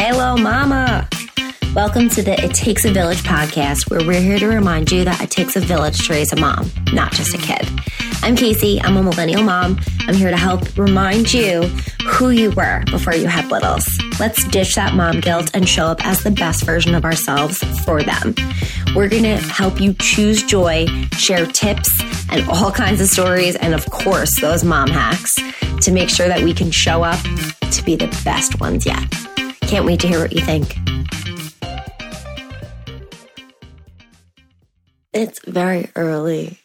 Hello, Mama. Welcome to the It Takes a Village podcast, where we're here to remind you that it takes a village to raise a mom, not just a kid. I'm Casey. I'm a millennial mom. I'm here to help remind you who you were before you had littles. Let's ditch that mom guilt and show up as the best version of ourselves for them. We're going to help you choose joy, share tips and all kinds of stories, and of course, those mom hacks to make sure that we can show up to be the best ones yet. Can't wait to hear what you think. It's very early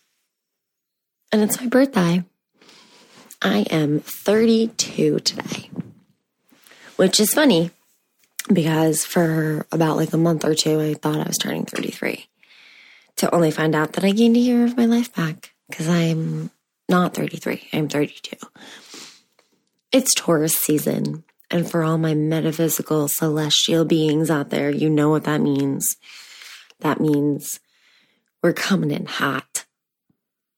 and it's my birthday. I am 32 today, which is funny because for about like a month or two, I thought I was turning 33 to only find out that I gained a year of my life back because I'm not 33, I'm 32. It's Taurus season. And for all my metaphysical celestial beings out there, you know what that means. That means we're coming in hot.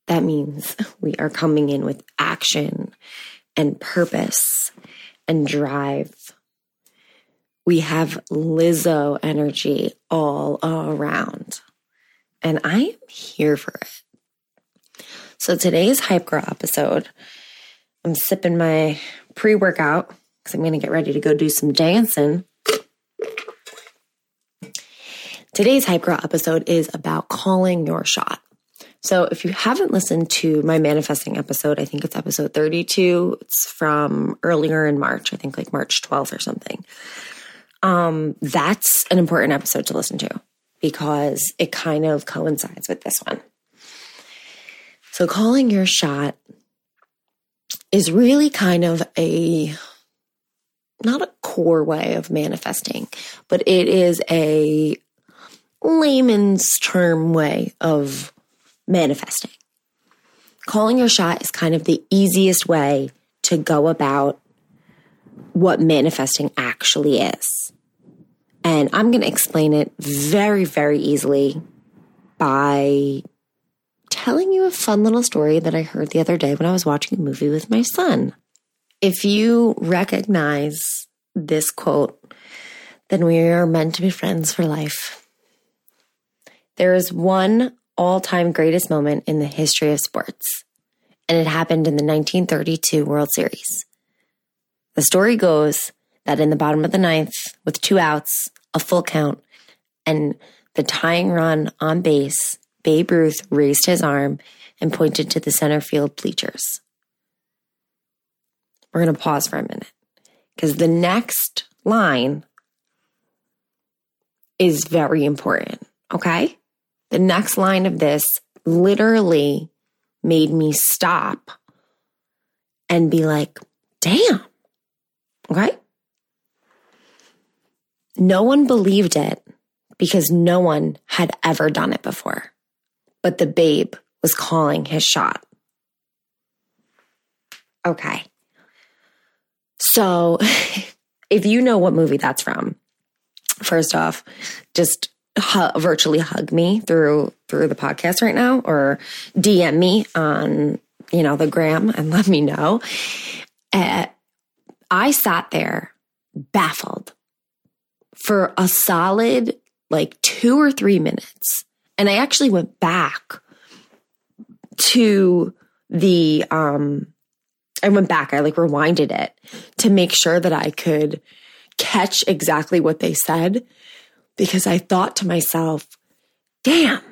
That means we are coming in with action and purpose and drive. We have Lizzo energy all around. And I am here for it. So today's Hype Girl episode, I'm sipping my pre workout because I'm going to get ready to go do some dancing. Today's Hype Girl episode is about calling your shot. So if you haven't listened to my manifesting episode, I think it's episode 32. It's from earlier in March, I think like March 12th or something. Um, that's an important episode to listen to because it kind of coincides with this one. So calling your shot is really kind of a not a core way of manifesting, but it is a layman's term way of manifesting. Calling your shot is kind of the easiest way to go about what manifesting actually is. And I'm going to explain it very, very easily by telling you a fun little story that I heard the other day when I was watching a movie with my son. If you recognize this quote, then we are meant to be friends for life. There is one all time greatest moment in the history of sports, and it happened in the 1932 World Series. The story goes that in the bottom of the ninth, with two outs, a full count, and the tying run on base, Babe Ruth raised his arm and pointed to the center field bleachers. We're going to pause for a minute because the next line is very important. Okay. The next line of this literally made me stop and be like, damn. Okay. No one believed it because no one had ever done it before. But the babe was calling his shot. Okay. So if you know what movie that's from, first off, just hu- virtually hug me through through the podcast right now or DM me on you know the gram and let me know. Uh, I sat there baffled for a solid like two or three minutes, and I actually went back to the um. I went back, I like rewinded it to make sure that I could catch exactly what they said because I thought to myself, damn,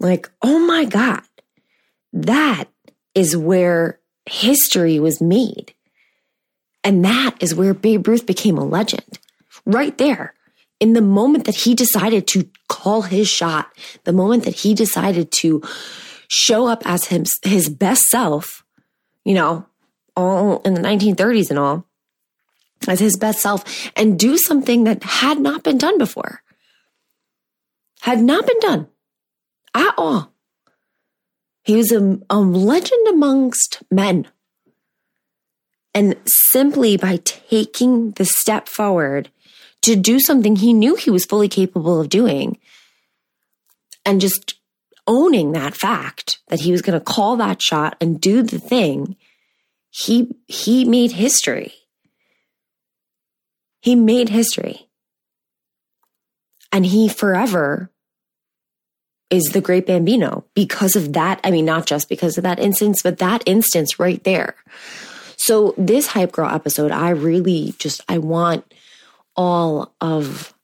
like, oh my God, that is where history was made. And that is where Babe Ruth became a legend. Right there. In the moment that he decided to call his shot, the moment that he decided to show up as him, his best self, you know, all in the 1930s and all, as his best self and do something that had not been done before. Had not been done at all. He was a, a legend amongst men. And simply by taking the step forward to do something he knew he was fully capable of doing and just owning that fact that he was going to call that shot and do the thing, he, he made history. He made history. And he forever is the great Bambino because of that. I mean, not just because of that instance, but that instance right there. So this Hype Girl episode, I really just, I want all of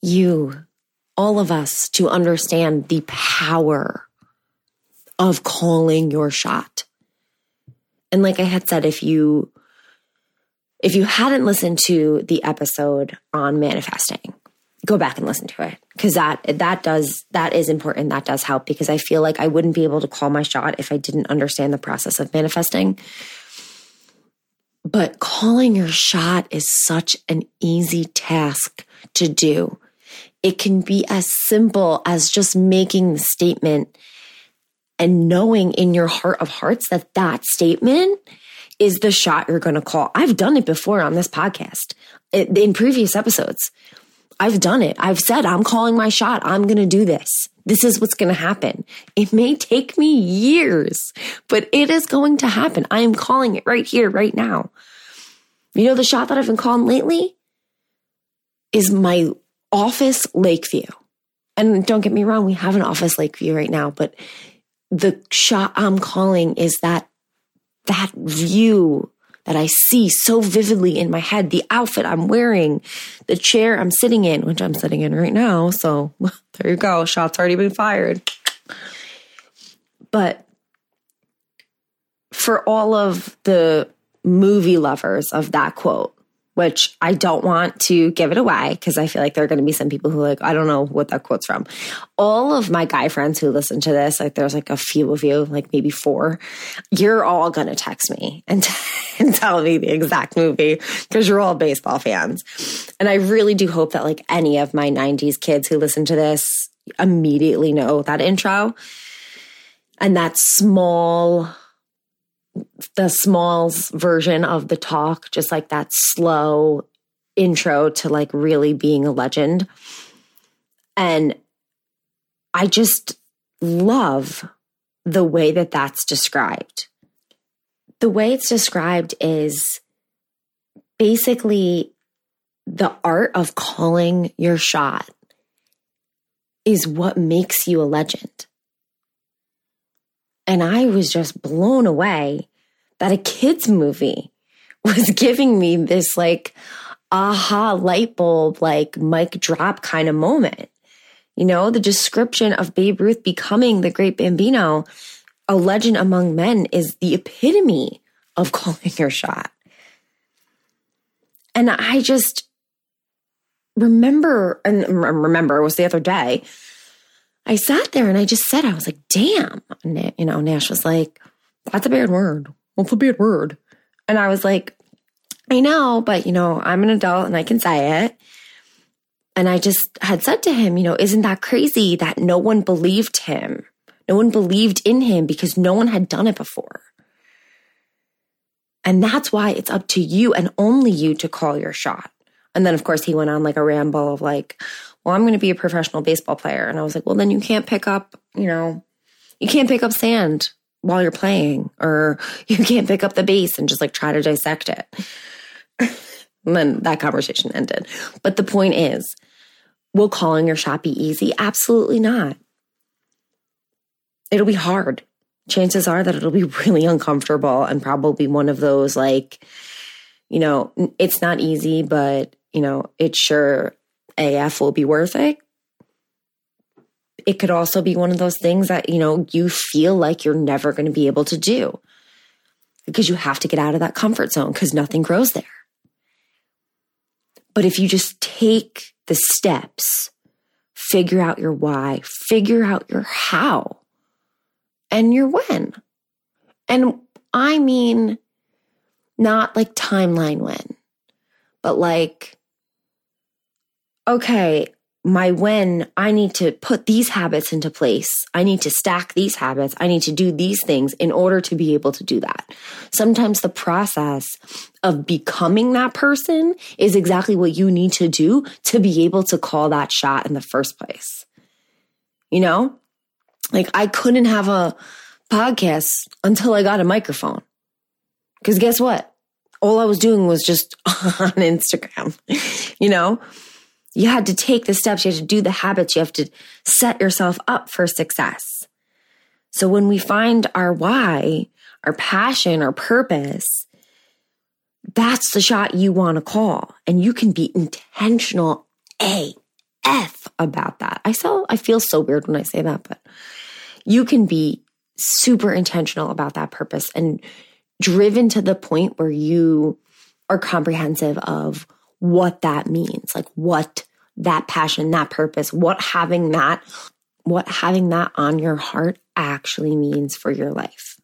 you, all of us to understand the power of calling your shot. And like I had said, if you, if you hadn't listened to the episode on manifesting, go back and listen to it. Because that that does that is important. That does help because i feel like i wouldn't be able to call my shot if i didn't understand the process of manifesting. But calling your shot is such an easy task to do it can be as simple as just making the statement and knowing in your heart of hearts that that statement is the shot you're going to call i've done it before on this podcast in previous episodes I've done it. I've said, I'm calling my shot. I'm going to do this. This is what's going to happen. It may take me years, but it is going to happen. I am calling it right here, right now. You know, the shot that I've been calling lately is my office Lakeview. And don't get me wrong, we have an office Lakeview right now, but the shot I'm calling is that, that view that I see so vividly in my head, the outfit I'm wearing, the chair I'm sitting in, which I'm sitting in right now. So there you go. Shots already been fired. But for all of the movie lovers of that quote, which I don't want to give it away because I feel like there are going to be some people who like, I don't know what that quote's from. All of my guy friends who listen to this, like there's like a few of you, like maybe four, you're all going to text me and, and tell me the exact movie because you're all baseball fans. And I really do hope that like any of my 90s kids who listen to this immediately know that intro and that small the Smalls version of the talk, just like that slow intro to like really being a legend. And I just love the way that that's described. The way it's described is basically the art of calling your shot is what makes you a legend. And I was just blown away that a kids movie was giving me this like aha light bulb, like mic drop kind of moment. You know, the description of Babe Ruth becoming the great Bambino, a legend among men, is the epitome of calling your shot. And I just remember, and remember, it was the other day, I sat there and I just said, I was like, damn. You know, Nash was like, that's a bad word. What's a bad word? And I was like, I know, but you know, I'm an adult and I can say it. And I just had said to him, you know, isn't that crazy that no one believed him? No one believed in him because no one had done it before. And that's why it's up to you and only you to call your shot. And then, of course, he went on like a ramble of like, well, I'm going to be a professional baseball player. And I was like, well, then you can't pick up, you know, you can't pick up sand while you're playing, or you can't pick up the base and just like try to dissect it. and then that conversation ended. But the point is, will calling your shot be easy? Absolutely not. It'll be hard. Chances are that it'll be really uncomfortable and probably one of those like, you know, it's not easy, but, you know, it sure AF will be worth it. It could also be one of those things that, you know, you feel like you're never going to be able to do because you have to get out of that comfort zone because nothing grows there. But if you just take the steps, figure out your why, figure out your how and your when. And I mean, not like timeline when, but like okay, my when I need to put these habits into place. I need to stack these habits. I need to do these things in order to be able to do that. Sometimes the process of becoming that person is exactly what you need to do to be able to call that shot in the first place. You know, like I couldn't have a podcast until I got a microphone. Because guess what? All I was doing was just on Instagram you know? You had to take the steps, you had to do the habits, you have to set yourself up for success. So when we find our why, our passion, our purpose, that's the shot you want to call. And you can be intentional AF about that. I so I feel so weird when I say that, but you can be super intentional about that purpose and driven to the point where you are comprehensive of what that means, like what that passion, that purpose, what having that, what having that on your heart actually means for your life.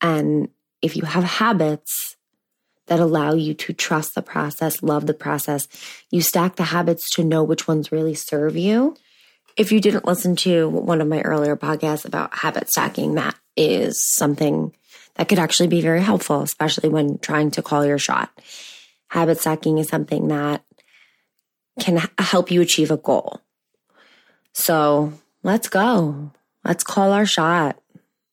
And if you have habits that allow you to trust the process, love the process, you stack the habits to know which ones really serve you. If you didn't listen to one of my earlier podcasts about habit stacking, that is something that could actually be very helpful, especially when trying to call your shot. Habit stacking is something that can help you achieve a goal. So let's go. Let's call our shot.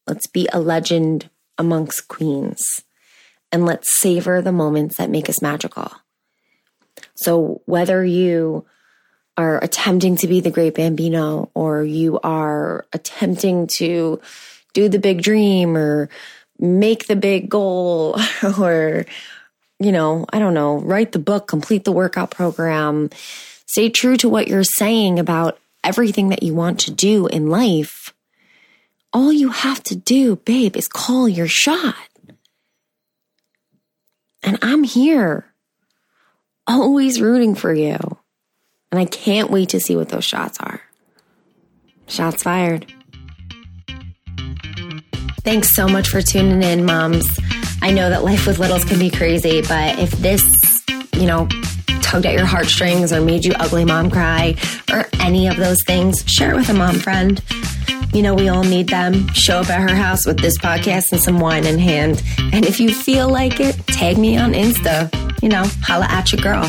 Let's be a legend amongst queens and let's savor the moments that make us magical. So whether you are attempting to be the great bambino or you are attempting to do the big dream or make the big goal or you know, I don't know, write the book, complete the workout program, stay true to what you're saying about everything that you want to do in life. All you have to do, babe, is call your shot. And I'm here, always rooting for you. And I can't wait to see what those shots are. Shots fired. Thanks so much for tuning in, moms. I know that life with littles can be crazy, but if this, you know, tugged at your heartstrings or made you ugly mom cry or any of those things, share it with a mom friend. You know, we all need them. Show up at her house with this podcast and some wine in hand. And if you feel like it, tag me on Insta. You know, holla at your girl.